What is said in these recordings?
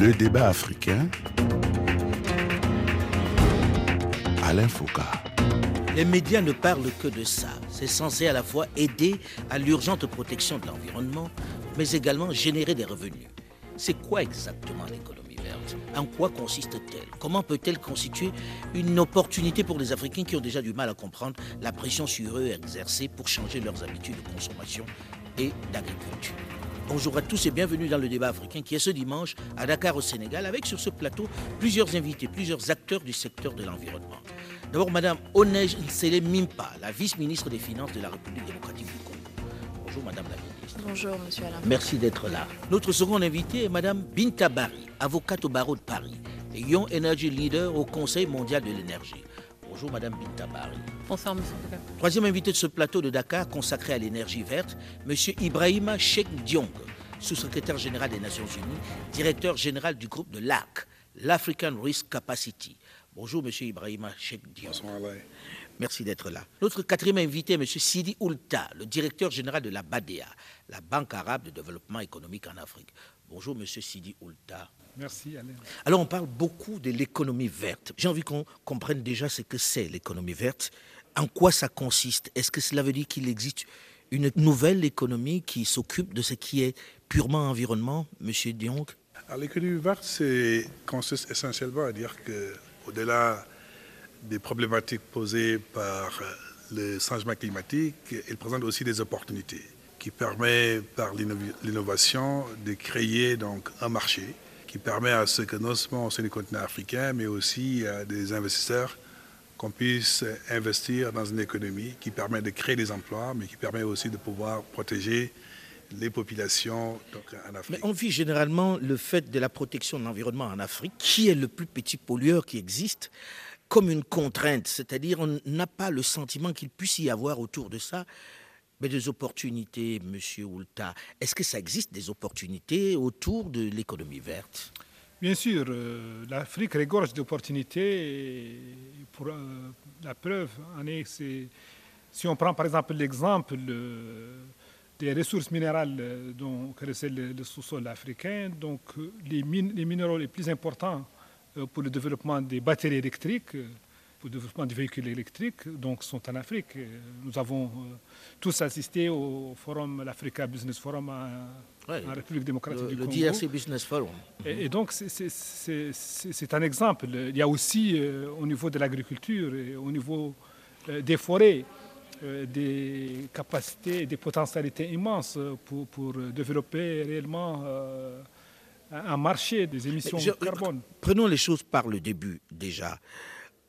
Le débat africain. Alain Foucault. Les médias ne parlent que de ça. C'est censé à la fois aider à l'urgente protection de l'environnement, mais également générer des revenus. C'est quoi exactement l'économie verte? En quoi consiste-t-elle? Comment peut-elle constituer une opportunité pour les Africains qui ont déjà du mal à comprendre la pression sur eux exercée pour changer leurs habitudes de consommation et d'agriculture? Bonjour à tous et bienvenue dans le débat africain qui est ce dimanche à Dakar au Sénégal avec sur ce plateau plusieurs invités, plusieurs acteurs du secteur de l'environnement. D'abord, Madame Onej Nsele Mimpa, la vice-ministre des Finances de la République démocratique du Congo. Bonjour Madame la ministre. Bonjour Monsieur Alain. Merci d'être là. Notre second invité est Madame Binta Bari, avocate au barreau de Paris et Young Energy Leader au Conseil mondial de l'énergie. Bonjour Madame Binta Bari. Bonsoir Monsieur. Troisième invité de ce plateau de Dakar consacré à l'énergie verte, Monsieur Ibrahima Sheikh Diong, sous-secrétaire général des Nations Unies, directeur général du groupe de l'ARC, l'African Risk Capacity. Bonjour Monsieur Ibrahima Sheikh Diong. Bonsoir. Merci d'être là. Notre quatrième invité est M. Sidi Oulta, le directeur général de la BADEA, la Banque arabe de développement économique en Afrique. Bonjour M. Sidi Oulta. Merci Alain. Alors on parle beaucoup de l'économie verte. J'ai envie qu'on comprenne déjà ce que c'est l'économie verte, en quoi ça consiste? Est-ce que cela veut dire qu'il existe une nouvelle économie qui s'occupe de ce qui est purement environnement, M. Diong l'économie verte, c'est consiste essentiellement à dire que au-delà des problématiques posées par le changement climatique, il présente aussi des opportunités qui permet par l'innovation de créer donc un marché qui permet à ce que non seulement sein du continent africain, mais aussi des investisseurs qu'on puisse investir dans une économie qui permet de créer des emplois, mais qui permet aussi de pouvoir protéger les populations en Afrique. Mais on vit généralement le fait de la protection de l'environnement en Afrique, qui est le plus petit pollueur qui existe, comme une contrainte. C'est-à-dire on n'a pas le sentiment qu'il puisse y avoir autour de ça mais des opportunités, Monsieur Oulta. Est-ce que ça existe des opportunités autour de l'économie verte? Bien sûr, euh, l'Afrique regorge d'opportunités. Pour euh, la preuve, en est, c'est- si on prend par exemple l'exemple euh, des ressources minérales dont recèle le, sous-sol africain, donc les, les minéraux les plus importants pour le développement des batteries électriques, pour le développement des véhicules électriques, donc sont en Afrique. Nous avons euh, tous assisté au forum, l'Africa Business Forum en, Ouais, République démocratique Le, du le Congo. DRC Business Forum. Et, et donc, c'est- un exemple. Il y a aussi, euh, au niveau de l'agriculture, et au niveau euh, des forêts, euh, des capacités, des potentialités immenses pour, pour développer réellement un marché des émissions de carbone. Prenons les choses par le début déjà.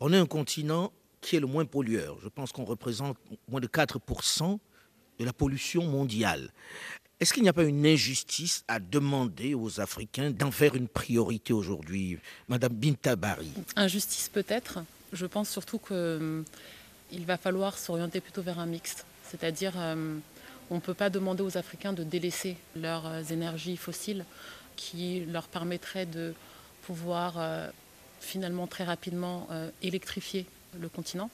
On est un continent qui est le moins pollueur. Je pense qu'on représente moins de 4% de la pollution mondiale. Est-ce qu'il n'y a pas une injustice à demander aux Africains d'en faire une priorité aujourd'hui Madame Binta Bari. Injustice peut-être. Je pense surtout qu'il va falloir s'orienter plutôt vers un mixte. C'est-à-dire, euh, on ne peut pas demander aux Africains de délaisser leurs euh, énergies fossiles qui leur permettraient de pouvoir euh, finalement très rapidement euh, électrifier le continent.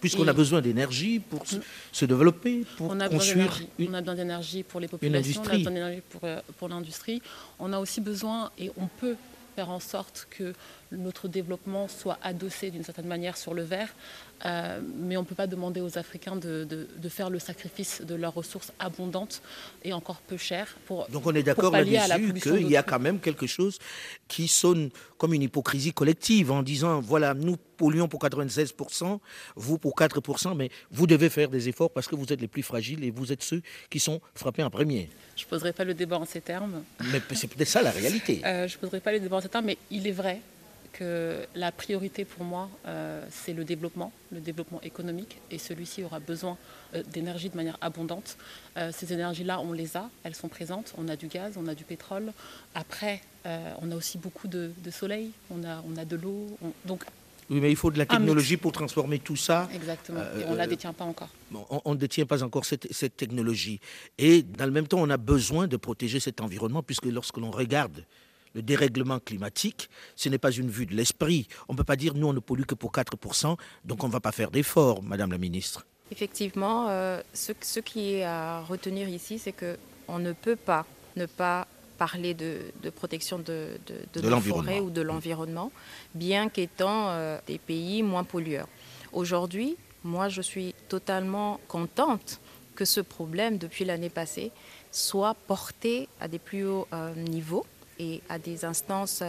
Puisqu'on Et- a besoin d'énergie pour se, se développer, pour On a besoin construire une... On a besoin d'énergie pour les populations, on a besoin d'énergie pour, euh, pour l'industrie. On a aussi besoin, et on peut faire en sorte que notre développement soit adossé d'une certaine manière sur le verre, euh, mais on ne peut pas demander aux Africains de, de- de faire le sacrifice de leurs ressources abondantes et encore peu chères pour, Donc on est d'accord là-dessus qu'il y a quand même quelque chose qui sonne comme une hypocrisie collective en disant voilà, nous polluons pour 96%, vous pour 4%, mais vous devez faire des efforts parce que vous êtes les plus fragiles et vous êtes ceux qui sont frappés en premier. Je ne poserai pas le débat en ces termes. Mais c'est peut-être ça la réalité. Euh, je ne poserai pas les débats en ces termes, mais il est vrai que la priorité pour moi, euh, c'est le développement, le développement économique, et celui-ci aura besoin euh, d'énergie de manière abondante. Euh, ces énergies-là, on les a, elles sont présentes. On a du gaz, on a du pétrole. Après, on a aussi beaucoup de, de soleil, on a, on a de l'eau. on- Donc, Oui, mais il faut de la technologie pour transformer tout ça. exactement, et on ne la détient pas encore. Bon, on- on ne détient pas encore cette, cette technologie. Et dans le même temps, on a besoin de protéger cet environnement, puisque lorsque l'on regarde le dérèglement climatique, ce n'est pas une vue de l'esprit. On ne peut pas dire, nous, on ne pollue que pour 4%, donc on ne va pas faire d'efforts, Madame la Ministre. Effectivement, euh, ce, ce qui est à retenir ici, c'est qu'on ne peut pas ne pas parler de, protection de, de, la forêt ou de l'environnement, bien qu'étant des pays moins pollueurs. Aujourd'hui, moi, je suis totalement contente que ce problème, depuis l'année passée, soit porté à des plus hauts niveaux et à des instances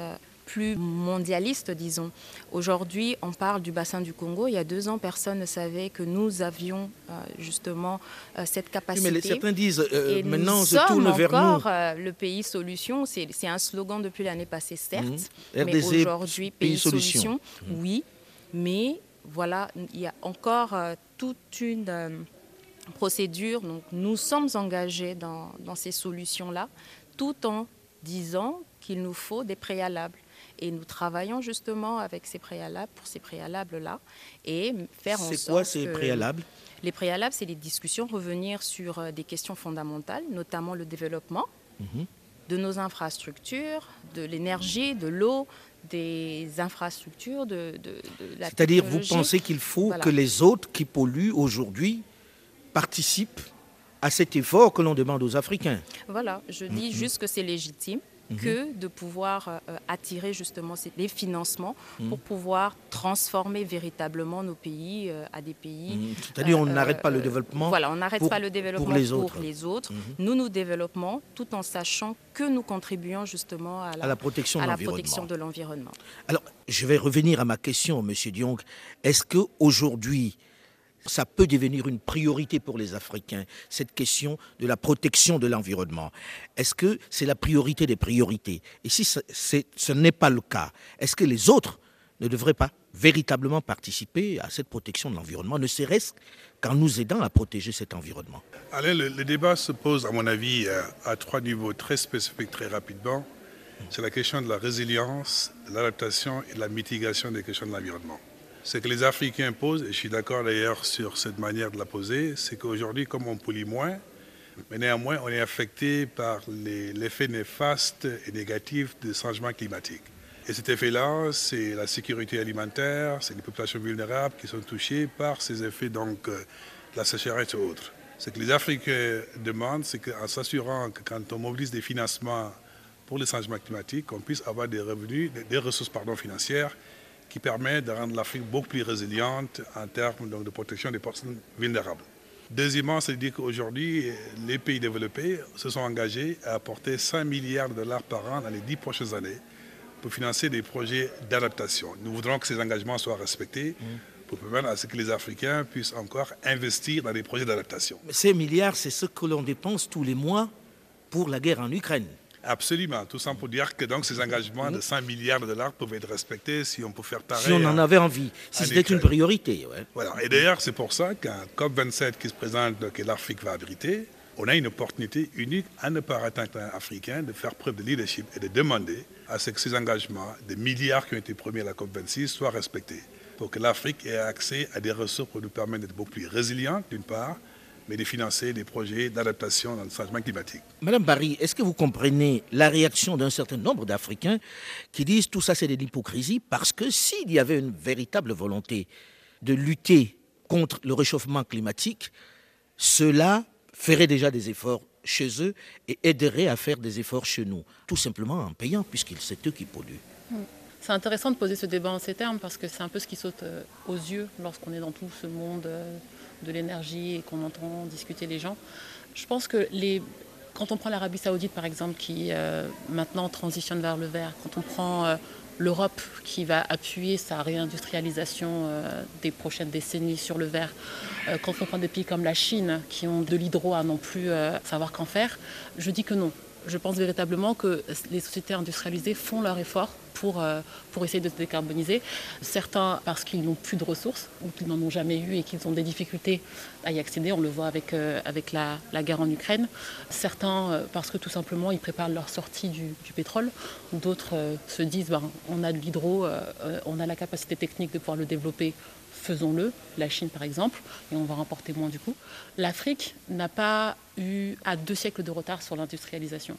plus mondialiste, disons. Aujourd'hui, on parle du bassin du Congo. Il y a deux ans, personne ne savait que nous avions euh, justement euh, cette capacité. mais certains disent euh, maintenant, nous se tourne vers nous. le pays solution. C'est un slogan depuis l'année passée, certes. Mhm. Mais aujourd'hui, pays, solution, mhm. oui. Mais voilà, il y a encore toute une procédure. Donc, nous sommes engagés dans, dans ces solutions-là, tout en disant qu'il nous faut des préalables. Et nous travaillons justement avec ces préalables, pour ces préalables-là, et faire en sorte. C'est quoi ces préalables? Les préalables, c'est les discussions, revenir sur euh, des questions fondamentales, notamment le développement mhm. de nos infrastructures, de l'énergie, de l'eau, des infrastructures, de, de, la C'est-à-dire, vous pensez qu'il faut que les autres qui polluent aujourd'hui participent à cet effort que l'on demande aux Africains Voilà, je dis mhm. juste que c'est légitime Mhm. que de pouvoir euh, attirer justement les financements mhm. pour pouvoir transformer véritablement nos pays euh, à des pays. C'est-à-dire on n'arrête pas le développement. Voilà, on n'arrête pas le développement pour les autres. Nous nous développons tout en sachant que nous contribuons justement à la, protection, à la protection de l'environnement. Alors, je vais revenir à ma question, Monsieur Diong. Est-ce que aujourd'hui ça peut devenir une priorité pour les Africains, cette question de la protection de l'environnement. Est-ce que c'est la priorité des priorités? Et si ce n'est pas le cas, est-ce que les autres ne devraient pas véritablement participer à cette protection de l'environnement, ne serait-ce qu'en nous aidant à protéger cet environnement? Alain, le, débat se pose, à mon avis, à, trois niveaux très spécifiques, très rapidement. C'est la question de la résilience, de l'adaptation et de la mitigation des questions de l'environnement. Ce que les Africains posent, et je suis d'accord d'ailleurs sur cette manière de la poser, c'est qu'aujourd'hui, comme on pollue moins, mais néanmoins, on est affecté par l'effet néfaste et négatif du changement climatique. Et cet effet-là, c'est la sécurité alimentaire, c'est les populations vulnérables qui sont touchées par ces effets, donc euh, la sécheresse et autres. Ce que les Africains demandent, c'est qu'en s'assurant que quand on mobilise des financements pour le changement climatique, on puisse avoir des revenus, des ressources pardon, financières qui permet de rendre l'Afrique beaucoup plus résiliente en termes de protection des personnes vulnérables. Deuxièmement, c'est dire qu'aujourd'hui, les pays développés se sont engagés à apporter 5 milliards de dollars par an dans les 10 prochaines années pour financer des projets d'adaptation. Nous voudrons que ces engagements soient respectés pour permettre à ce que les Africains puissent encore investir dans des projets d'adaptation. Ces milliards, c'est ce que l'on dépense tous les mois pour la guerre en Ukraine. Absolument. Tout ça pour dire que donc, ces engagements de 5 milliards de dollars peuvent être respectés si on peut faire pareil. Si on en avait envie, si c'était une priorité. Voilà. Et d'ailleurs, c'est pour ça qu'un COP27 qui se présente, que l'Afrique va abriter, on a une opportunité unique à ne pas attendre africain de faire preuve de leadership et de demander à ce que ces engagements, des milliards qui ont été promis à la COP26, soient respectés pour que l'Afrique ait accès à des ressources pour nous permettre d'être beaucoup plus résilients, d'une part, mais de financer des projets d'adaptation dans le changement climatique. Madame Barry, est-ce que vous comprenez la réaction d'un certain nombre d'Africains qui disent tout ça c'est de l'hypocrisie parce que s'il y avait une véritable volonté de lutter contre le réchauffement climatique, cela ferait déjà des efforts chez eux et aiderait à faire des efforts chez nous, tout simplement en payant, puisque c'est eux qui polluent. C'est intéressant de poser ce débat en ces termes parce que c'est un peu ce qui saute euh, aux yeux lorsqu'on est dans tout ce monde euh, de l'énergie et qu'on entend discuter les gens. Je pense que quand on prend l'Arabie saoudite par exemple qui euh, maintenant transitionne vers le vert, quand on prend euh, l'Europe qui va appuyer sa réindustrialisation euh, des prochaines décennies sur le vert, quand on prend des pays comme la Chine qui ont de l'hydro à non plus savoir qu'en faire, je dis que non je pense véritablement que les sociétés industrialisées font leur effort pour, euh, pour essayer de se décarboniser. Certains parce qu'ils n'ont plus de ressources ou qu'ils n'en ont jamais eu et qu'ils ont des difficultés à y accéder. On le voit avec, euh, la, guerre en Ukraine. Certains euh, parce que tout simplement ils préparent leur sortie du, pétrole. D'autres se disent ben, on a de l'hydro, on a la capacité technique de pouvoir le développer faisons-le, la Chine par exemple, et on va remporter moins du coup. L'Afrique n'a pas eu à deux siècles de retard sur l'industrialisation.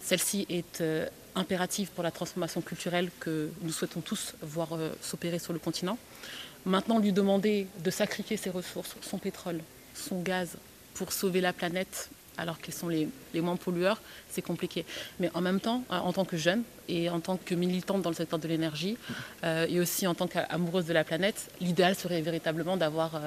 Celle-ci est euh, impérative pour la transformation culturelle que nous souhaitons tous voir euh, s'opérer sur le continent. Maintenant, lui demander de sacrifier ses ressources, son pétrole, son gaz, pour sauver la planète alors qu'ils sont les, moins pollueurs, c'est compliqué. Mais en même temps, en tant que jeune et en tant que militante dans le secteur de l'énergie, et aussi en tant qu'amoureuse de la planète, l'idéal serait véritablement d'avoir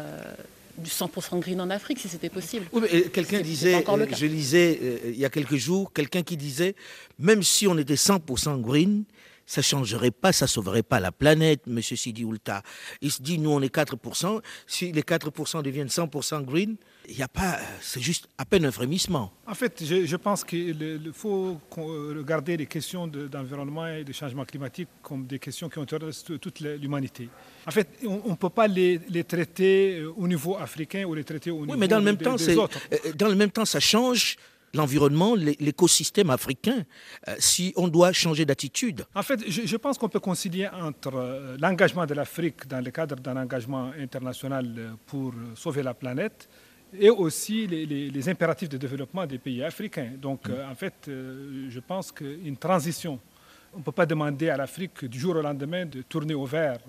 du 100% green en Afrique, si c'était possible. Oui, mais quelqu'un disait, je lisais il y a quelques jours, quelqu'un qui disait, même si on était 100% green, ça ne changerait pas, ça ne sauverait pas la planète, M. Sidi Oulta. Il se dit, nous, on est 4%. Si les 4% deviennent 100% green, il n'y a pas, c'est juste à peine un frémissement. En fait, je, pense qu'il faut regarder les questions d'environnement et de changement climatique comme des questions qui intéressent toute l'humanité. En fait, on ne peut pas les, traiter euh, au niveau africain ou les traiter au niveau oui, mais dans le même temps, autres. Euh, dans le même temps, ça change l'environnement, l'écosystème africain, euh, si on doit changer d'attitude En fait, je, pense qu'on peut concilier entre euh, l'engagement de l'Afrique dans le cadre d'un engagement international euh, pour sauver la planète et aussi les, impératifs de développement des pays africains. Donc, mm. en fait, je pense qu'une transition, on ne peut pas demander à l'Afrique du jour au lendemain de tourner au vert.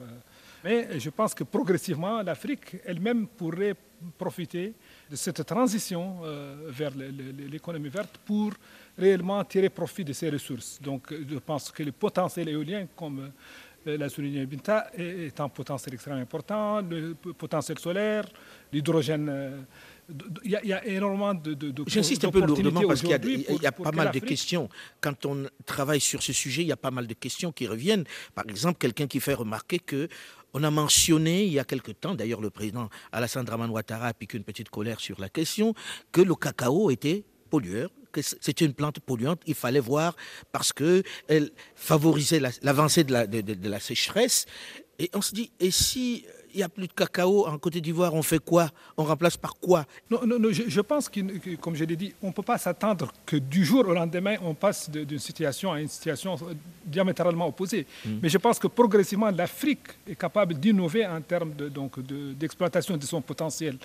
Mais je pense que progressivement, l'Afrique elle-même pourrait profiter de cette transition euh, vers l'économie verte pour réellement tirer profit de ces ressources. Donc je pense que le potentiel éolien, comme euh, l'a souligné Binta, est un potentiel extrêmement important, le potentiel solaire, l'hydrogène. Euh, il y, a énormément de, de, J'insiste un peu lourdement parce qu'il y a, pas mal de questions. Quand on travaille sur ce sujet, il y a pas mal de questions qui reviennent. Par exemple, quelqu'un qui fait remarquer que on a mentionné il y a quelque temps, d'ailleurs le président Alassane Draman Ouattara a piqué une petite colère sur la question, que le cacao était pollueur, que c'était une plante polluante. Il fallait voir parce qu'elle favorisait l'avancée de, de, la sécheresse. Et on se dit, et si il n'y a plus de cacao en Côte d'Ivoire, on fait quoi? On remplace par quoi? Non, non, je, pense que, comme je l'ai dit, on ne peut pas s'attendre que du jour au lendemain, on passe d'une situation à une situation diamétralement opposée. Hmm. Mais je pense que progressivement, l'Afrique est capable d'innover en termes d'exploitation de, de son potentiel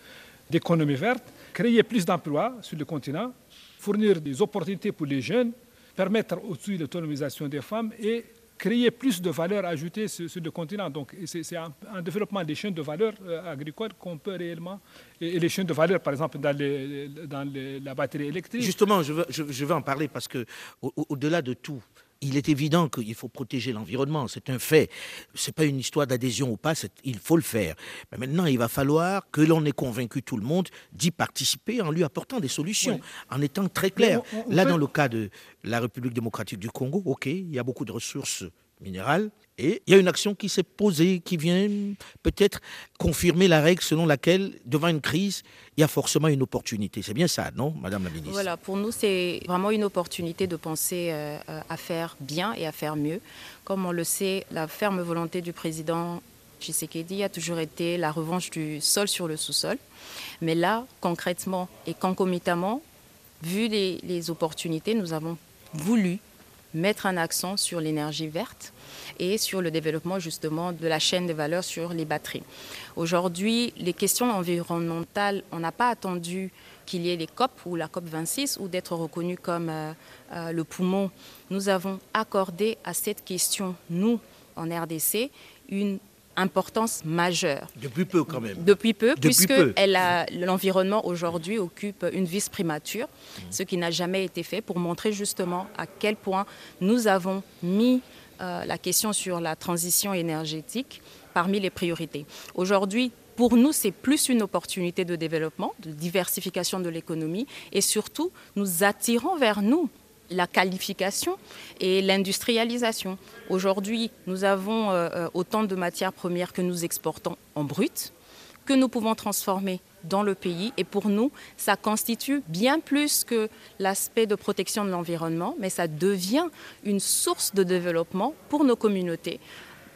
d'économie verte, créer plus d'emplois sur le continent, fournir des opportunités pour les jeunes, permettre aussi l'autonomisation des femmes et créer plus de valeur ajoutée sur, le continent. Donc, c'est un, développement des chaînes de valeur euh, agricoles qu'on peut réellement, et, les chaînes de valeur, par exemple, dans, dans la batterie électrique. Justement, je veux, je, veux en parler parce que, au-delà de tout, il est évident qu'il faut protéger l'environnement, c'est un fait. Ce n'est pas une histoire d'adhésion ou pas, il faut le faire. Mais maintenant, il va falloir que l'on ait convaincu tout le monde d'y participer en lui apportant des solutions, en étant très clair. Là, dans le cas de la République démocratique du Congo, OK, il y a beaucoup de ressources minérales, et il y a une action qui s'est posée, qui vient peut-être confirmer la règle selon laquelle, devant une crise, il y a forcément une opportunité. C'est bien ça, non, Madame la Ministre? Voilà, pour nous, c'est vraiment une opportunité de penser euh, à faire bien et à faire mieux. Comme on le sait, la ferme volonté du président Tshisekedi a toujours été la revanche du sol sur le sous-sol. Mais là, concrètement et concomitamment, vu les opportunités, nous avons voulu mettre un accent sur l'énergie verte et sur le développement justement de la chaîne de valeur sur les batteries. Aujourd'hui, les questions environnementales, on n'a pas attendu qu'il y ait les COP ou la COP 26 ou d'être reconnu comme euh, euh, le poumon. Nous avons accordé à cette question, nous, en RDC, une importance majeure. Depuis peu quand même. Depuis peu, puisque l'environnement aujourd'hui occupe une vis primature, mmh. ce qui n'a jamais été fait pour montrer justement à quel point nous avons mis euh, la question sur la transition énergétique parmi les priorités. Aujourd'hui, pour nous, c'est plus une opportunité de développement, de diversification de l'économie et surtout, nous attirons vers nous la qualification et l'industrialisation. Aujourd'hui, nous avons euh, euh, autant de matières premières que nous exportons en brut, que nous pouvons transformer dans le pays. Et pour nous, ça constitue bien plus que l'aspect de protection de l'environnement, mais ça devient une source de développement pour nos communautés,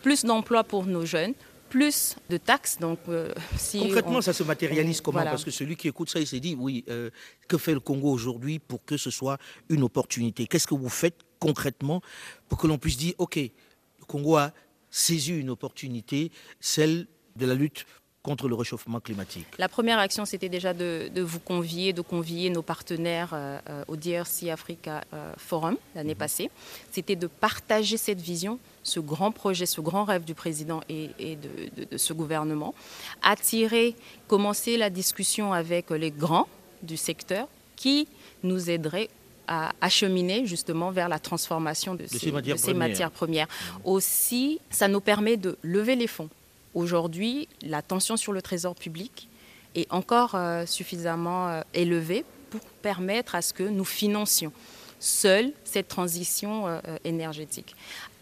plus d'emplois pour nos jeunes, plus de taxes. Donc, euh, si Concrètement, ça se matérialise comment? Parce que celui qui écoute ça, il s'est dit, oui, euh, que fait le Congo aujourd'hui pour que ce soit une opportunité? Qu'est-ce que vous faites concrètement pour que l'on puisse dire, OK, le Congo a saisi une opportunité, celle de la lutte contre le réchauffement climatique La première action, c'était déjà de, vous convier, de convier nos partenaires euh, euh, au DRC Africa euh, Forum l'année mhm. passée. C'était de partager cette vision, ce grand projet, ce grand rêve du président et, de, de, ce gouvernement. Attirer, commencer la discussion avec les grands du secteur qui nous aiderait à acheminer justement vers la transformation de, ces, matières, premières. Aussi, ça nous permet de lever les fonds. Aujourd'hui, la tension sur le trésor public est encore euh, suffisamment euh, élevée pour permettre à ce que nous financions seuls cette transition euh, énergétique.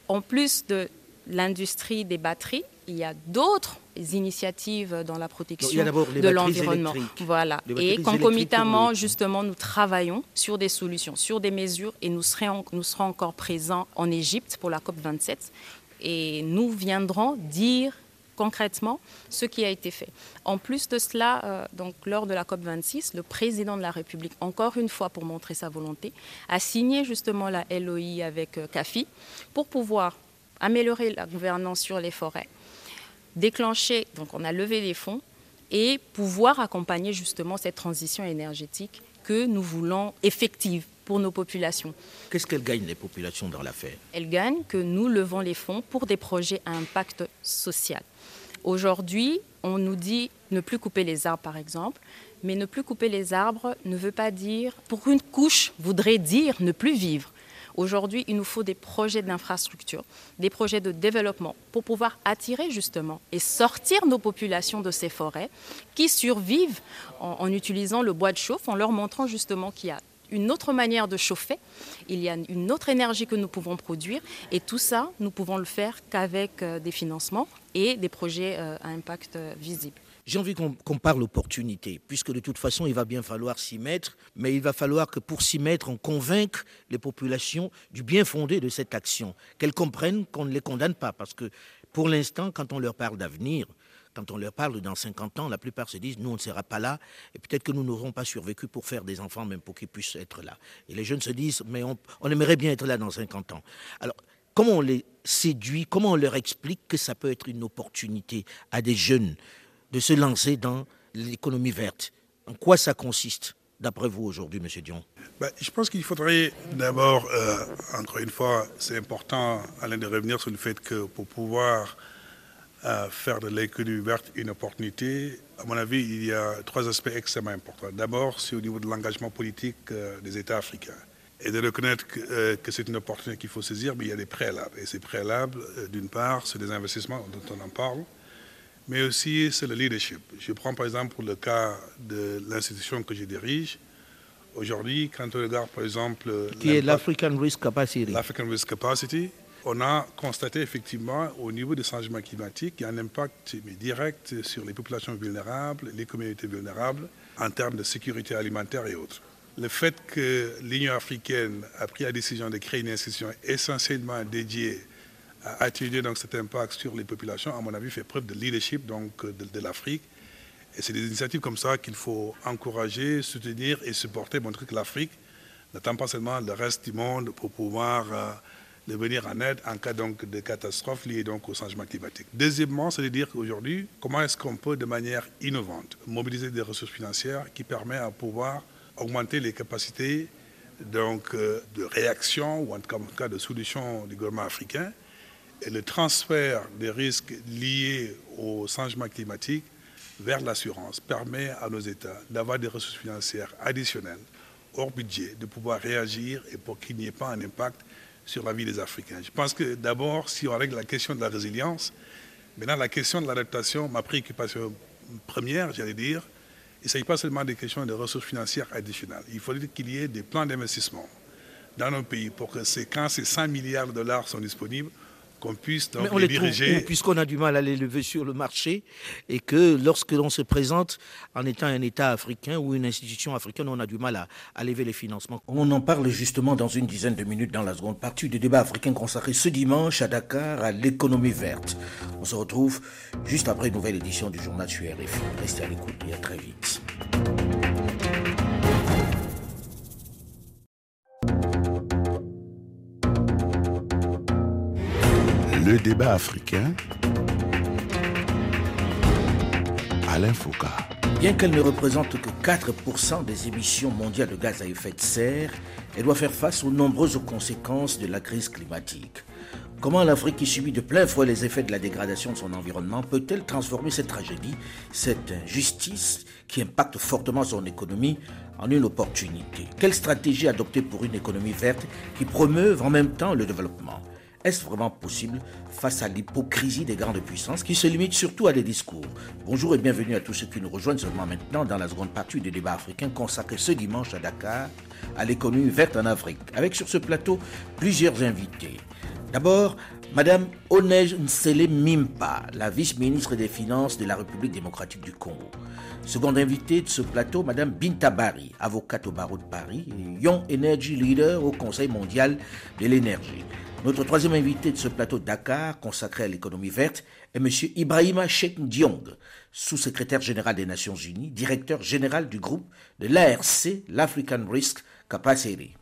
En plus de l'industrie des batteries, il y a d'autres initiatives dans la protection de l'environnement. Voilà. Et concomitamment, justement, nous travaillons sur des solutions, sur des mesures, et nous serons, nous serons encore présents en Égypte pour la COP 27. Et nous viendrons dire concrètement ce qui a été fait. En plus de cela, euh, lors de la COP26, le président de la République, encore une fois pour montrer sa volonté, a signé justement la LOI avec euh, CAFI pour pouvoir améliorer la gouvernance sur les forêts, déclencher, donc on a levé les fonds, et pouvoir accompagner justement cette transition énergétique que nous voulons effective pour nos populations. Qu'est-ce qu'elles gagnent les populations dans l'affaire? Elles gagnent que nous levons les fonds pour des projets à impact social. Aujourd'hui, on nous dit ne plus couper les arbres par exemple, mais ne plus couper les arbres ne veut pas dire, pour une couche, voudrait dire ne plus vivre. Aujourd'hui, il nous faut des projets d'infrastructure, des projets de développement pour pouvoir attirer justement et sortir nos populations de ces forêts qui survivent en, utilisant le bois de chauffe, en leur montrant justement qu'il y a une autre manière de chauffer, il y a une autre énergie que nous pouvons produire. Et tout ça, nous pouvons le faire qu'avec euh, des financements et des projets euh, à impact euh, visible. J'ai envie qu'on parle opportunité, puisque de toute façon, il va bien falloir s'y mettre, mais il va falloir que pour s'y mettre, on convainque les populations du bien fondé de cette action, qu'elles comprennent qu'on ne les condamne pas, parce que pour l'instant, quand on leur parle d'avenir, quand on leur parle dans 50 ans, la plupart se disent, nous, on ne sera pas là, et peut-être que nous n'aurons pas survécu pour faire des enfants, même pour qu'ils puissent être là. Et les jeunes se disent, mais on, on aimerait bien être là dans 50 ans. Alors, comment on les séduit, comment on leur explique que ça peut être une opportunité à des jeunes de se lancer dans l'économie verte? En quoi ça consiste, d'après vous, aujourd'hui, M. Dion? Ben, Je pense qu'il faudrait d'abord, euh, encore une fois, c'est important, Alain, de revenir sur le fait que pour pouvoir euh, faire de l'économie verte une opportunité, à mon avis, il y a trois aspects extrêmement importants. D'abord, c'est au niveau de l'engagement politique euh, des États africains. Et de reconnaître que, que c'est une opportunité qu'il faut saisir, mais il y a des préalables. Et ces préalables, d'une part, c'est des investissements dont on en parle mais aussi c'est le leadership. Je prends par exemple pour le cas de l'institution que je dirige. Aujourd'hui, quand on regarde par exemple... Qui est l'African Risk Capacity. L'African Risk Capacity, on a constaté effectivement au niveau des changements climatiques qu'il y a un impact direct sur les populations vulnérables, les communautés vulnérables, en termes de sécurité alimentaire et autres. Le fait que l'Union africaine a pris la décision de créer une institution essentiellement dédiée à étudier cet impact sur les populations, à mon avis, fait preuve de leadership donc, de, l'Afrique. Et c'est des initiatives comme ça qu'il faut encourager, soutenir et supporter, montrer que l'Afrique n'attend pas seulement le reste du monde pour pouvoir euh, venir en aide en cas donc, de catastrophe liée donc, au changement climatique. Deuxièmement, c'est de dire qu'aujourd'hui, comment est-ce qu'on peut de manière innovante mobiliser des ressources financières qui permettent à pouvoir augmenter les capacités donc, euh, de réaction ou en tout cas de solution du gouvernement africain et le transfert des risques liés au changement climatique vers l'assurance permet à nos États d'avoir des ressources financières additionnelles hors budget, de pouvoir réagir et pour qu'il n'y ait pas un impact sur la vie des Africains. Je pense que d'abord, si on règle la question de la résilience, maintenant la question de l'adaptation, ma préoccupation première, j'allais dire, il ne s'agit pas seulement des questions de ressources financières additionnelles. Il faudrait qu'il y ait des plans d'investissement dans nos pays pour que quand ces 100 milliards de dollars sont disponibles, qu'on puisse donc les, diriger. Puisqu'on a du mal à les lever sur le marché et que lorsque l'on se présente en étant un État africain ou une institution africaine, on a du mal à, lever les financements. On en parle justement dans une dizaine de minutes dans la seconde partie du débat africain consacré ce dimanche à Dakar à l'économie verte. On se retrouve juste après une nouvelle édition du journal sur RFI. Restez à l'écoute et à très vite. Le débat africain. Alain Foucault. Bien qu'elle ne représente que 4% des émissions mondiales de gaz à effet de serre, elle doit faire face aux nombreuses conséquences de la crise climatique. Comment l'Afrique qui subit de plein fouet les effets de la dégradation de son environnement peut-elle transformer cette tragédie, cette injustice qui impacte fortement son économie en une opportunité? Quelle stratégie adopter pour une économie verte qui promeuve en même temps le développement? Est-ce vraiment possible face à l'hypocrisie des grandes puissances qui se limitent surtout à des discours? Bonjour et bienvenue à tous ceux qui nous rejoignent seulement maintenant dans la seconde partie du débat africain consacré ce dimanche à Dakar à l'économie verte en Afrique, avec sur ce plateau plusieurs invités. D'abord, Madame Onej Nsele Mimpa, la vice-ministre des Finances de la République démocratique du Congo. Seconde invitée de ce plateau, Madame Binta Bari, avocate au barreau de Paris Young Energy Leader au Conseil mondial de l'énergie. Notre troisième invité de ce plateau Dakar, consacré à l'économie verte, est M. Ibrahima Sheikh Diong, sous-secrétaire général des Nations Unies, directeur général du groupe de l'ARC, l'African Risk Capacity.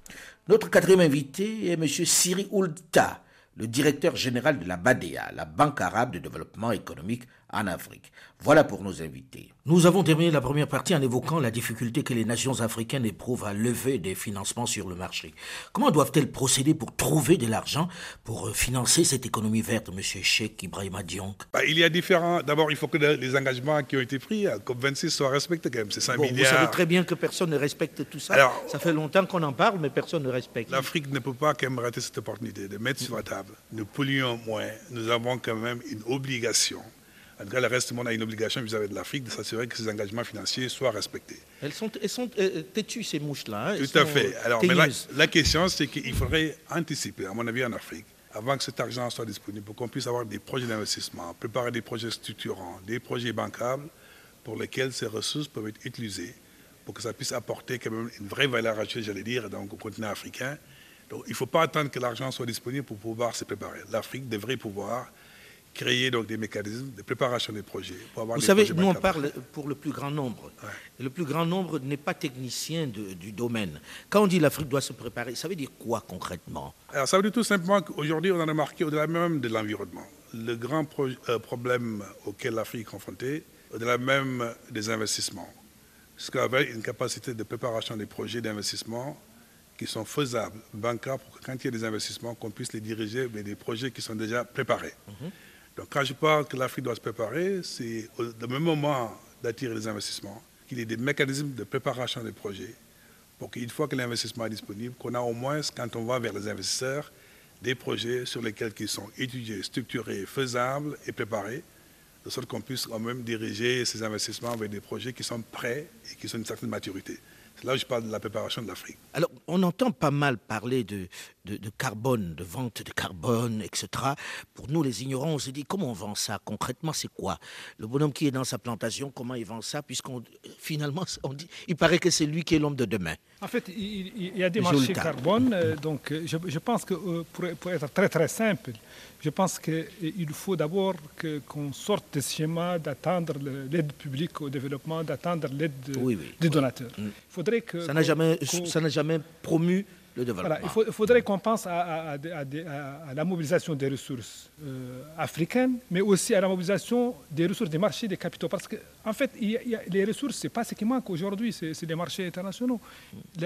Notre quatrième invité est M. Siri Oulta, le directeur général de la BADEA, la Banque arabe de développement économique en Afrique. Voilà pour nos invités. Nous avons terminé la première partie en évoquant la difficulté que les nations africaines éprouvent à lever des financements sur le marché. Comment doivent-elles procéder pour trouver de l'argent pour euh, financer cette économie verte, Monsieur Cheikh Ibrahima Diong bah, Il y a différents. D'abord, il faut que les engagements qui ont été pris à COP26 soient respectés quand même. C'est 5 milliards. Vous savez très bien que personne ne respecte tout ça. Alors, ça fait longtemps qu'on en parle, mais personne ne respecte. L'Afrique ne peut pas quand même rater cette opportunité de mettre sur la table. Nous polluons moins. Nous avons quand même une obligation en tout cas, le reste du monde a une obligation vis-à-vis de l'Afrique de s'assurer que ces engagements financiers soient respectés. Elles sont, elles sont euh, têtues, ces mouches-là. Hein. Tout à fait. Alors, mais la, question, c'est qu'il faudrait anticiper, à mon avis, en Afrique, avant que cet argent soit disponible, pour qu'on puisse avoir des projets d'investissement, préparer des projets structurants, des projets bancables pour lesquels ces ressources peuvent être utilisées, pour que ça puisse apporter quand même une vraie valeur ajoutée, j'allais dire, donc, au continent africain. Donc, il ne faut pas attendre que l'argent soit disponible pour pouvoir se préparer. L'Afrique devrait pouvoir créer donc des mécanismes de préparation des projets. Vous savez, nous on parle pour le plus grand nombre. le plus grand nombre n'est pas technicien du domaine. Quand on dit l'Afrique doit se préparer, ça veut dire quoi concrètement? Alors ça veut dire tout simplement qu'aujourd'hui on en a marqué au-delà même de l'environnement. Le grand euh, problème auquel l'Afrique est confrontée, au-delà même des investissements, c'est qu'avec une capacité de préparation des projets d'investissement qui sont faisables, bancaires, pour que quand il y a des investissements, qu'on puisse les diriger vers des projets qui sont déjà préparés. Mhm. Donc quand je parle que l'Afrique doit se préparer, c'est au même moment d'attirer les investissements, qu'il y ait des mécanismes de préparation des projets pour qu'une fois que l'investissement est disponible, qu'on a au moins, quand on va vers les investisseurs, des projets sur lesquels ils sont étudiés, structurés, faisables et préparés, de sorte qu'on puisse quand même diriger ces investissements vers des projets qui sont prêts et qui sont d'une certaine maturité. C'est là où je parle de la préparation de l'Afrique. Alors, on entend pas mal parler de, de, carbone, de vente de carbone, etc. Pour nous, les ignorants, on se dit comment on vend ça concrètement? C'est quoi? Le bonhomme qui est dans sa plantation, comment il vend ça? Puisqu'on finalement, on dit, il paraît que c'est lui qui est l'homme de demain. En fait, il, y a des marchés carbone. Euh, donc, euh, je, pense que euh, pour, être très très simple, je pense qu'il faut d'abord qu'on sorte de ce schéma d'attendre l'aide publique au développement, d'attendre l'aide des donateurs. Il faudrait que ça n'a jamais, ça jamais promu il, faudrait qu'on pense à, la mobilisation des ressources euh, africaines, mais aussi à la mobilisation des ressources des marchés des capitaux. Parce qu'en en fait, les ressources, ce n'est pas ce qui manque aujourd'hui, c'est des marchés internationaux.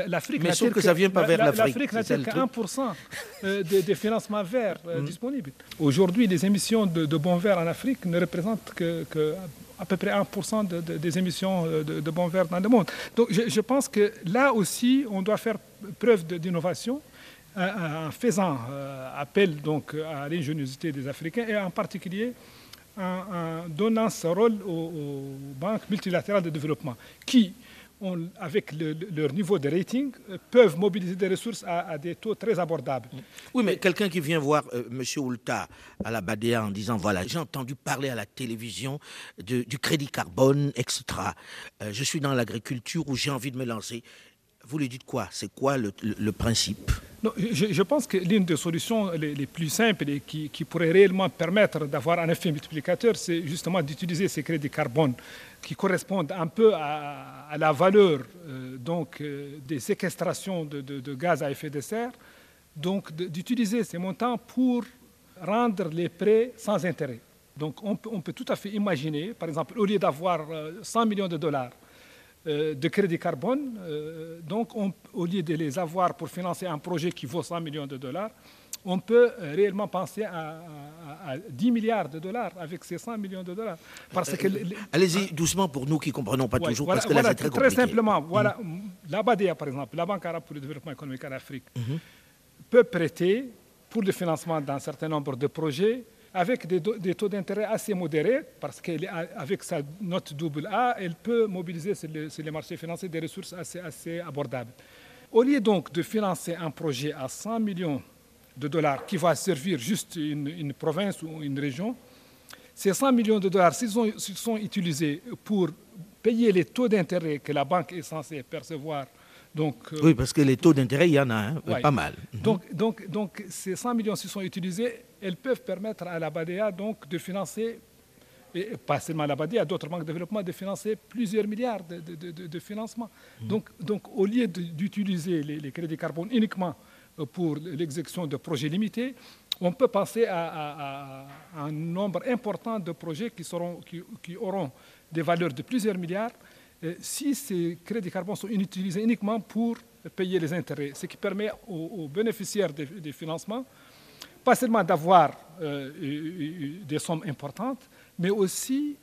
L'Afrique mais sauf que ça vient pas vers l'Afrique. L'Afrique n'a que 1% euh, des, financements verts euh, mm. disponibles. Aujourd'hui, les émissions de, bons verts en Afrique ne représentent que, que à peu près 1% des émissions de, de, bons verts dans le monde. Donc je, pense que là aussi, on doit faire preuve d'innovation euh, en faisant euh, appel donc, à l'ingéniosité des Africains et en particulier en, donnant ce rôle aux banques multilatérales de développement qui avec leur niveau de rating, euh, peuvent mobiliser des ressources à, des taux très abordables. Oui, mais quelqu'un qui vient voir euh, M. Oulta à la Badea en disant, voilà, j'ai entendu parler à la télévision du crédit carbone, etc. Euh, je suis dans l'agriculture où j'ai envie de me lancer. Vous lui dites quoi? C'est quoi le, principe? Non, je, pense que l'une des solutions les, plus simples et qui, pourrait réellement permettre d'avoir un effet multiplicateur, c'est justement d'utiliser ces crédits carbone qui correspondent un peu à, la valeur euh, donc, euh, des séquestrations de, gaz à effet de serre, donc d'utiliser ces montants pour rendre les prêts sans intérêt. Donc on, on, peut tout à fait imaginer, par exemple, au lieu d'avoir 100 euh, millions de dollars de crédit carbone, donc au lieu de les avoir pour financer un projet qui vaut 100 millions de dollars, on peut euh, réellement penser à, 10 milliards de dollars avec ces 100 millions de dollars. Parce que Allez-y doucement pour nous qui ne comprenons pas toujours, parce que là, c'est très compliqué. Très simplement, voilà, mm. la BADEA, par exemple, la Banque arabe pour le développement économique en Afrique, mm-hmm. peut prêter pour le financement d'un certain nombre de projets avec des, taux d'intérêt assez modérés, parce qu'avec sa note double A, elle peut mobiliser sur, les marchés financiers des ressources assez, abordables. Au lieu donc de financer un projet à 100 millions de dollars qui va servir juste une, province ou une région, ces 100 millions de dollars, s'ils sont, utilisés pour payer les taux d'intérêt que la banque est censée percevoir donc, euh, oui, parce que les taux d'intérêt, il y en a hein, pas mal. Donc, donc, donc, ces 100 millions, s'ils sont utilisés, elles peuvent permettre à la BADEA donc, de financer, et pas seulement à la BADEA, à d'autres banques de développement, de financer plusieurs milliards de, de, de, financement. Mhm. Donc, donc, au lieu d'utiliser les, crédits carbone uniquement euh, pour l'exécution de projets limités, on peut penser à, un nombre important de projets qui, seront, qui, qui auront des valeurs de plusieurs milliards si ces crédits carbone sont utilisés uniquement pour payer les intérêts, ce qui permet aux, bénéficiaires des financements pas seulement d'avoir euh, des sommes importantes, mais aussi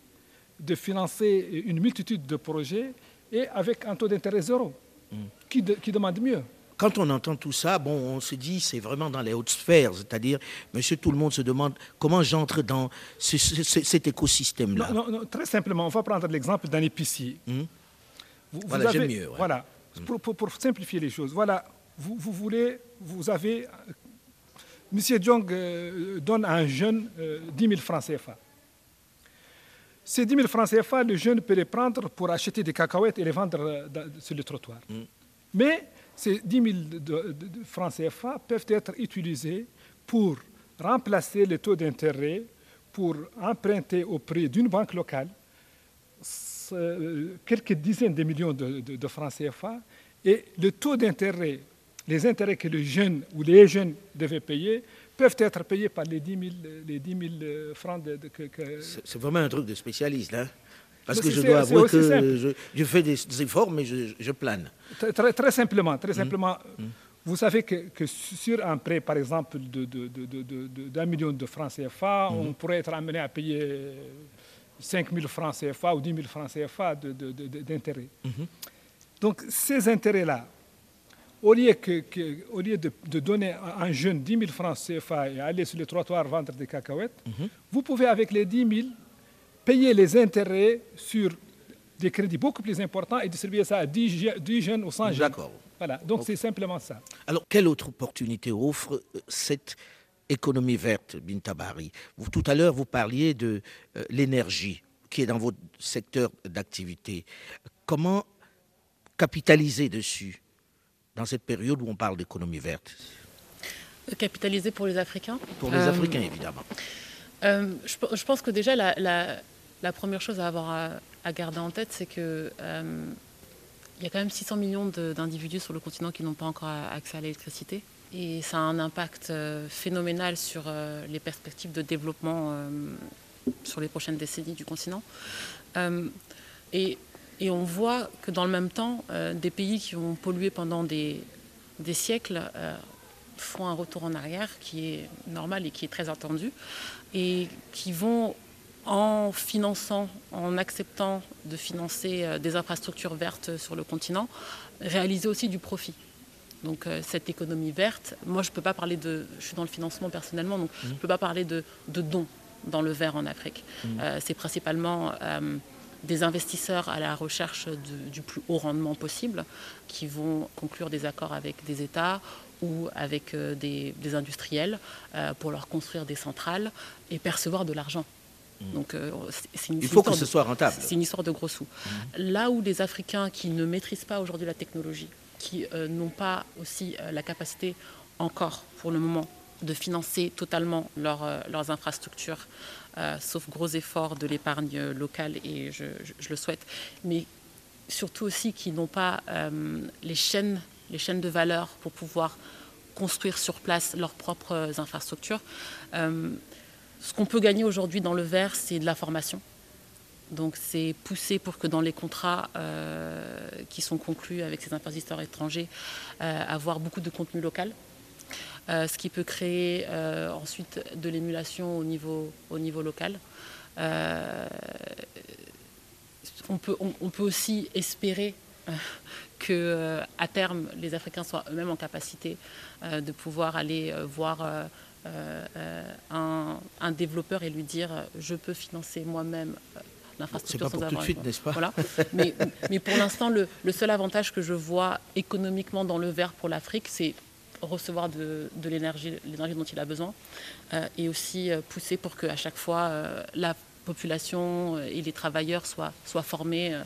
de financer une multitude de projets et avec un taux d'intérêt zéro, mm. qui, qui, demande mieux? Quand on entend tout ça, bon, on se dit c'est vraiment dans les hautes sphères, c'est-à-dire, monsieur, tout le monde se demande comment j'entre dans cet écosystème-là. Non, non, très simplement, on va prendre l'exemple d'un épicier. Mm. voilà, j'aime mieux. Voilà, mm. pour, pour, simplifier les choses. Voilà, vous, vous voulez, vous avez M. Jong euh, donne à un jeune 10 euh, 000 francs CFA. Ces 10 000 francs CFA, le jeune peut les prendre pour acheter des cacahuètes et les vendre euh, sur le trottoir. Mm. Mais ces 10 000 francs CFA peuvent être utilisés pour remplacer les taux d'intérêt, pour emprunter auprès d'une banque locale quelques dizaines de millions de, francs CFA et le taux d'intérêt les intérêts que le jeune ou les jeunes devaient payer peuvent être payés par les 10 000, les 10 000 francs. De, C'est vraiment un truc de spécialiste, hein? Parce que je dois avouer que je, fais des, efforts, mais je, plane. Très, très, simplement, très mmh. simplement mmh. vous savez que, sur un prêt, par exemple, d'un million de francs CFA, mmh. on pourrait être amené à payer 5 000 francs CFA ou 10 000 francs CFA d'intérêt. Donc ces intérêts-là, au lieu, de, donner à un jeune 10 000 francs CFA et aller sur le trottoir vendre des cacahuètes, vous pouvez avec les 10 000 payer les intérêts sur des crédits beaucoup plus importants et distribuer ça à 10, jeunes ou 100 jeunes. D'accord. Voilà, donc c'est simplement ça. Alors, quelle autre opportunité offre euh, cette économie verte, Bintabari vous, Tout à l'heure, vous parliez de euh, l'énergie qui est dans votre secteur d'activité. Comment capitaliser dessus dans cette période où on parle d'économie verte? Capitaliser pour les Africains? Pour les Africains, euh, évidemment. Euh, je, pense que déjà, la, première chose à avoir à, garder en tête, c'est que euh, il y a quand même 600 millions d'individus sur le continent qui n'ont pas encore accès à l'électricité. Et ça a un impact phénoménal sur les perspectives de développement sur les prochaines décennies du continent. et on voit que dans le même temps, euh, des pays qui ont pollué pendant des, siècles euh, font un retour en arrière qui est normal et qui est très attendu, et qui vont, en finançant, en acceptant de financer euh, des infrastructures vertes sur le continent, réaliser aussi du profit. Donc cette économie verte, moi je ne peux pas parler de, je suis dans le financement personnellement, donc je ne peux pas parler de, dons dans le vert en Afrique. Mmh. C'est principalement des investisseurs à la recherche du plus haut rendement possible, qui vont conclure des accords avec des États ou avec euh, des, industriels euh, pour leur construire des centrales et percevoir de l'argent. Donc, euh, une, Il faut que ce soit rentable. C'est une histoire de gros sous. Mmh. Là où les Africains qui ne maîtrisent pas aujourd'hui la technologie, qui n'ont pas aussi la capacité encore pour le moment de financer totalement leurs infrastructures euh, sauf gros efforts de l'épargne locale, et je, le souhaite, mais surtout aussi qui n'ont pas euh, les, chaînes, les chaînes de valeur pour pouvoir construire sur place leurs propres infrastructures. Euh, ce qu'on peut gagner aujourd'hui dans le vert, c'est de la formation. Donc c'est pousser pour que dans les contrats qui sont conclus avec ces investisseurs étrangers, avoir beaucoup de contenu local. ce qui peut créer ensuite de l'émulation au niveau, au niveau local. on, peut, on, peut aussi espérer que à terme les Africains soient eux-mêmes en capacité de pouvoir aller voir un, développeur et lui dire je peux financer moi-même l'infrastructure sans avoir. Tout n'est-ce pas voilà. mais, mais, pour l'instant, le, seul avantage que je vois économiquement dans le vert pour l'Afrique, c'est recevoir de, l'énergie, l'énergie dont il a besoin, euh, et aussi euh, pousser pour qu'à chaque fois euh, la population et les travailleurs soient, soient formés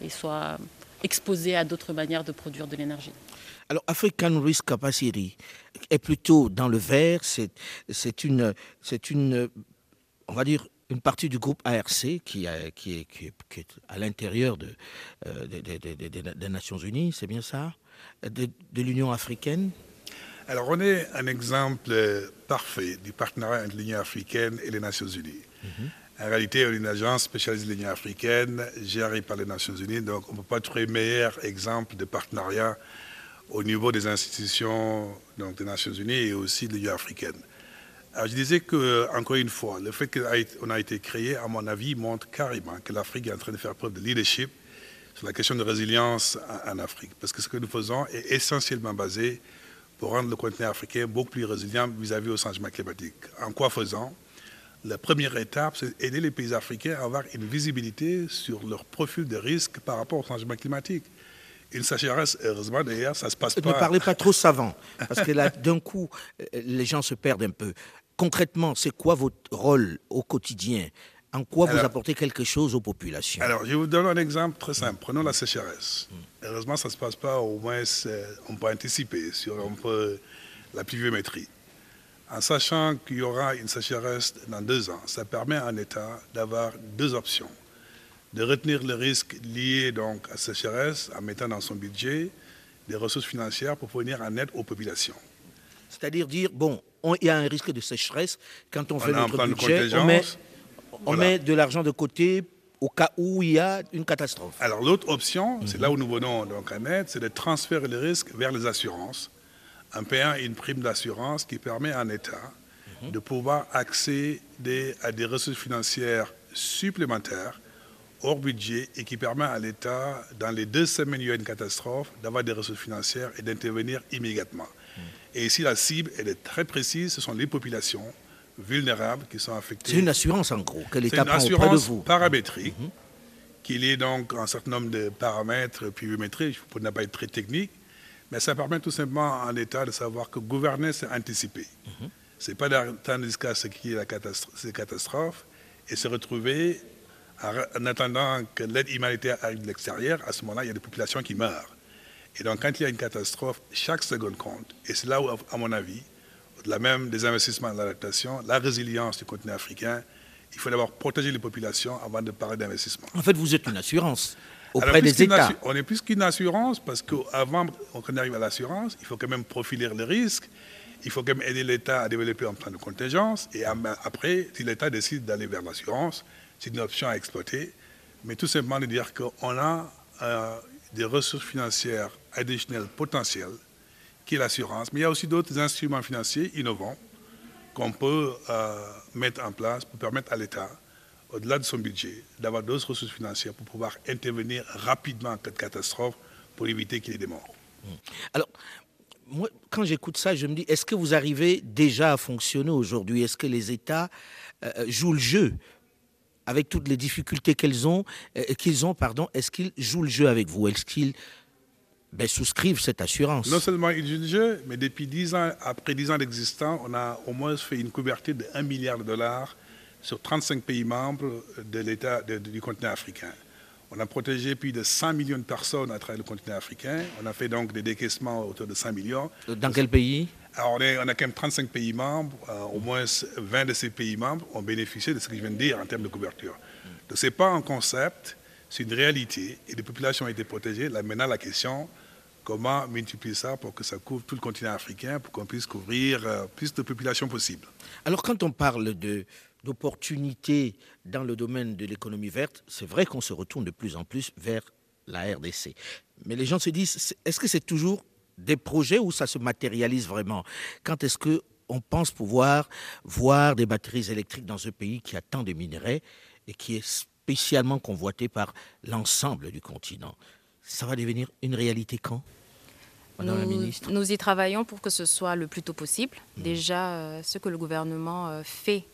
et soient exposés à d'autres manières de produire de l'énergie. Alors, African Risk Capacity est plutôt dans le vert, c'est, une, c'est une, on va dire, une partie du groupe ARC qui, qui, est, qui, est, à l'intérieur de, euh, des Nations Unies, c'est bien ça? De, l'Union africaine? Alors on est un exemple parfait du partenariat entre l'Union africaine et les Nations Unies. Mhm. En réalité, on est une agence spécialisée de l'Union africaine, gérée par les Nations Unies, donc on ne peut pas trouver meilleur exemple de partenariat au niveau des institutions donc des Nations Unies et aussi de l'Union africaine. Je disais que, encore une fois, le fait qu'on a été créé, à mon avis, montre carrément que l'Afrique est en train de faire preuve de leadership sur la question de résilience en, Afrique. Parce que ce que nous faisons est essentiellement basé pour rendre le continent africain beaucoup plus résilient vis-à-vis -vis au changement climatique. En quoi faisant? La première étape, c'est aider les pays africains à avoir une visibilité sur leur profil de risque par rapport au changement climatique une sécheresse, heureusement d'ailleurs, ça se passe pas. Ne parlez pas trop savant, parce que là, d'un coup, euh, les gens se perdent un peu. Concrètement, c'est quoi votre rôle au quotidien? En quoi vous apportez quelque chose aux populations? Alors, je vous donne un exemple très simple. Prenons la sécheresse. Hmm. Heureusement, ça ne se passe pas, au moins, on peut anticiper sur un peu la pluviométrie. En sachant qu'il y aura une sécheresse dans deux ans, ça permet à un État d'avoir deux options de retenir le risque lié donc à cette sécheresse en mettant dans son budget des ressources financières pour fournir en aide aux populations. C'est-à-dire dire, bon, il y a un risque de sécheresse, quand on, fait notre budget, on, met, on met, de l'argent de côté au cas où il y a une catastrophe. Alors l'autre option, c'est là où nous venons donc en aide, c'est de transférer le risque vers les assurances, en payant une prime d'assurance qui permet à un État mhm. de pouvoir accéder à des ressources financières supplémentaires hors budget et qui permet à l'État, dans les deux semaines où il y a une catastrophe, d'avoir des ressources financières et d'intervenir immédiatement. Hmm. Et ici, la cible, elle est très précise, ce sont les populations vulnérables qui sont affectées. C'est une assurance, en gros, que l'État prend auprès de vous. paramétrique, mm qu'il y ait donc un certain nombre de paramètres pluviométriques, pour ne pas être très technique, mais ça permet tout simplement à l'État de savoir que gouverner, c'est anticiper. Mhm. Ce n'est pas d'attendre jusqu'à ce qu'il y ait la catastrophe, catastrophe et se retrouver en attendant que l'aide humanitaire arrive de l'extérieur, à ce moment-là, il y a des populations qui meurent. Et donc, quand il y a une catastrophe, chaque seconde compte. Et c'est là où, à mon avis, au-delà même des investissements dans l'adaptation, la résilience du continent africain, il faut d'abord protéger les populations avant de parler d'investissement. En fait, vous êtes une assurance auprès des États. On est plus qu'une assurance parce qu'avant qu'on arrive à l'assurance, il faut quand même profiler le risque. Il faut quand même aider l'État à développer un plan de contingence. Et après, si l'État décide d'aller vers l'assurance, c'est une option à exploiter, mais tout simplement de dire qu'on a euh, des ressources financières additionnelles potentielles, qui est l'assurance, mais il y a aussi d'autres instruments financiers innovants qu'on peut euh, mettre en place pour permettre à l'État, au-delà de son budget, d'avoir d'autres ressources financières pour pouvoir intervenir rapidement en cas de catastrophe pour éviter qu'il y ait des morts. Mmh. Alors, moi, quand j'écoute ça, je me dis, est-ce que vous arrivez déjà à fonctionner aujourd'hui? Est-ce que les États euh, jouent le jeu avec toutes les difficultés qu'elles ont, euh, qu'ils ont, pardon, est-ce qu'ils jouent le jeu avec vous? Est-ce qu'ils ben, souscrivent cette assurance? Non seulement ils jouent le jeu, mais depuis 10 ans, après 10 ans d'existence, on a au moins fait une couverture de 1 milliard de dollars sur 35 pays membres de l'État du continent africain. On a protégé plus de 100 millions de personnes à travers le continent africain. On a fait donc des décaissements autour de 5 millions. Dans quel pays? Alors, on, a quand même 35 pays membres. Euh, au moins 20 de ces pays membres ont bénéficié de ce que je viens de dire en termes de couverture. Donc, ce n'est pas un concept, c'est une réalité. Et les populations ont été protégées. Là, maintenant, la question, comment multiplier ça pour que ça couvre tout le continent africain, pour qu'on puisse couvrir euh, plus de populations possible. Alors, quand on parle d'opportunités dans le domaine de l'économie verte, c'est vrai qu'on se retourne de plus en plus vers la RDC. Mais les gens se disent, est-ce que c'est toujours des projets où ça se matérialise vraiment Quand est-ce que on pense pouvoir voir des batteries électriques dans ce pays qui a tant de minerais et qui est spécialement convoité par l'ensemble du continent? Ça va devenir une réalité quand? Nous, la ministre nous y travaillons pour que ce soit le plus tôt possible. Mmh. Déjà, euh, ce que le gouvernement euh, fait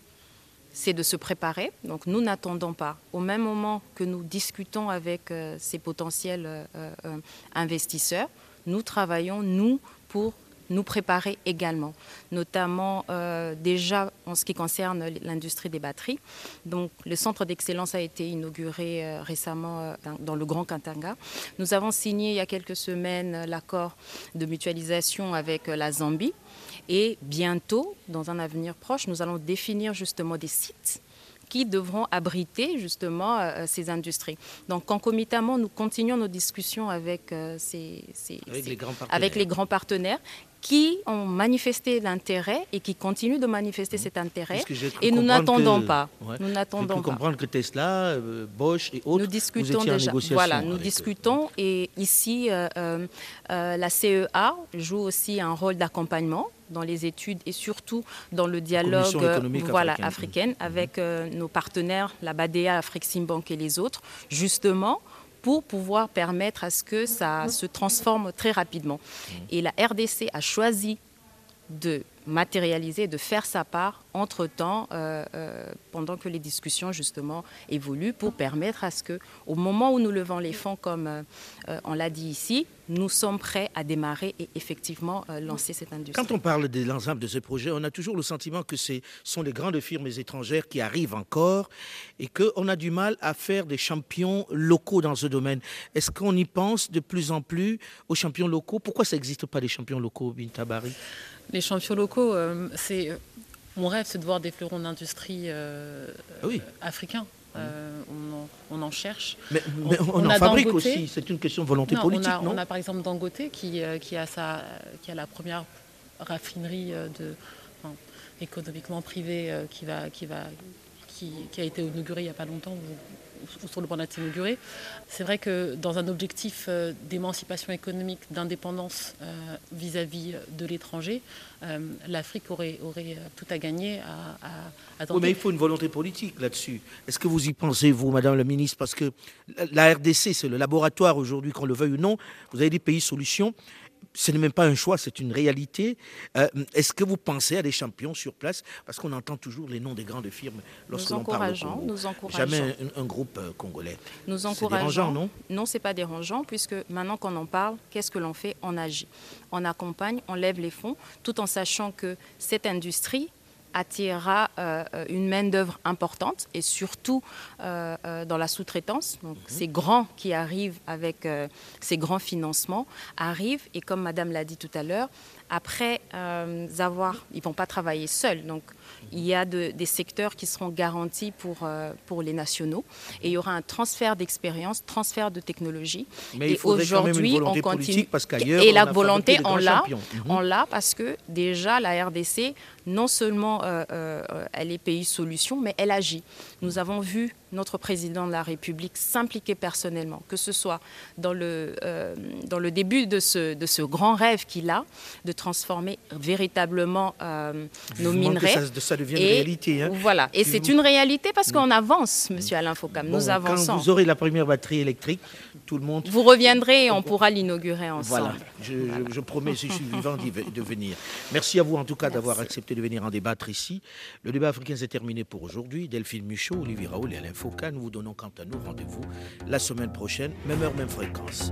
c'est de se préparer. Donc nous n'attendons pas. Au même moment que nous discutons avec euh, ces potentiels euh, euh, investisseurs, nous travaillons, nous, pour nous préparer également, notamment déjà en ce qui concerne l'industrie des batteries. Donc, le centre d'excellence a été inauguré récemment dans, le Grand Katanga. Nous avons signé il y a quelques semaines l'accord de mutualisation avec la Zambie et bientôt, dans un avenir proche, nous allons définir justement des sites qui devront abriter justement euh, ces industries. Donc concomitamment, nous continuons nos discussions avec, euh, ces, avec les grands partenaires qui ont manifesté l'intérêt et qui continuent de manifester cet intérêt. Et nous n'attendons pas. Nous n'attendons pas. comprendre que Tesla, euh, Bosch et autres, nous discutons déjà. Voilà, nous discutons et ici, euh, euh, la CEA joue aussi un rôle d'accompagnement dans les études et surtout dans le dialogue voilà, africaine, mhm. avec nos partenaires, la BADEA, Afrique Bank et les autres, justement pour pouvoir permettre à ce que ça se transforme très rapidement. Et la RDC a choisi de matérialiser, de faire sa part entre-temps, euh, euh, pendant que les discussions justement évoluent, pour permettre à ce que, au moment où nous levons les fonds, comme euh, on l'a dit ici, nous sommes prêts à démarrer et effectivement lancer cette industrie. Quand on parle de l'ensemble de ce projet, on a toujours le sentiment que ce sont les grandes firmes étrangères qui arrivent encore et qu'on a du mal à faire des champions locaux dans ce domaine. Est-ce qu'on y pense de plus en plus aux champions locaux? Pourquoi ça n'existe pas des champions locaux, Bintabari Les champions locaux, c'est mon rêve, c'est de voir des fleurons d'industrie euh, ah africains. Euh, on, en, cherche. Mais, on, en fabrique aussi, c'est une question de volonté politique, on a, On a par exemple Dangote qui, euh, qui, a, sa, qui a la première raffinerie de, économiquement privée qui, va, qui, va, qui, qui, a été inaugurée il n'y a pas longtemps, le point d'être inauguré. C'est vrai que dans un objectif euh, d'émancipation économique, d'indépendance euh, vis-à-vis de l'étranger, euh, l'Afrique aurait, tout à gagner à, à, Oui, mais il faut une volonté politique là-dessus. Est-ce que vous y pensez, vous, Madame la Ministre? Parce que la RDC, c'est le laboratoire aujourd'hui, qu'on le veuille ou non. Vous avez des pays solutions ce n'est même pas un choix, c'est une réalité. Euh, est-ce que vous pensez à des champions sur place? Parce qu'on entend toujours les noms des grandes firmes lorsque l'on parle Nous encourageons. Jamais un, groupe euh, congolais. Nous encourageons. C'est dérangeant, non? Non, c'est pas dérangeant, puisque maintenant qu'on en parle, qu'est-ce que l'on fait? On agit. On accompagne, on lève les fonds, tout en sachant que cette industrie attirera euh, une main-d'œuvre importante et surtout euh, euh, dans la sous-traitance. Donc, mhm. ces grands qui arrivent avec ces grands financements arrivent et, comme Madame l'a dit tout à l'heure, après avoir, ils ne vont pas travailler seuls. Donc, il y a des secteurs qui seront garantis pour, euh, pour les nationaux et il y aura un transfert d'expérience, transfert de technologie. Mais et aujourd'hui, on continue. Parce et la volonté, on l'a, mhm. on l'a parce que déjà la RDC, non seulement euh, euh, elle est pays solution, mais elle agit. Nous avons vu notre président de la République s'impliquer personnellement, que ce soit dans le, dans le début de ce, de ce grand rêve qu'il a, de transformer véritablement nos minerais ça devient une réalité. Hein. Voilà, et c'est une réalité parce qu'on avance, monsieur Alain Foucam, nous avançons. Quand vous aurez la première batterie électrique, tout le monde... Vous reviendrez et on pourra l'inaugurer ensemble. Voilà, je, promets, si je suis vivant, de venir. Merci à vous en tout cas d'avoir accepté de venir en débattre ici. Le débat africain s'est terminé pour aujourd'hui. Delphine Muchot, Olivier Raoul et Alain Foucault, nous vous donnons quant à nous rendez-vous la semaine prochaine, même heure, même fréquence.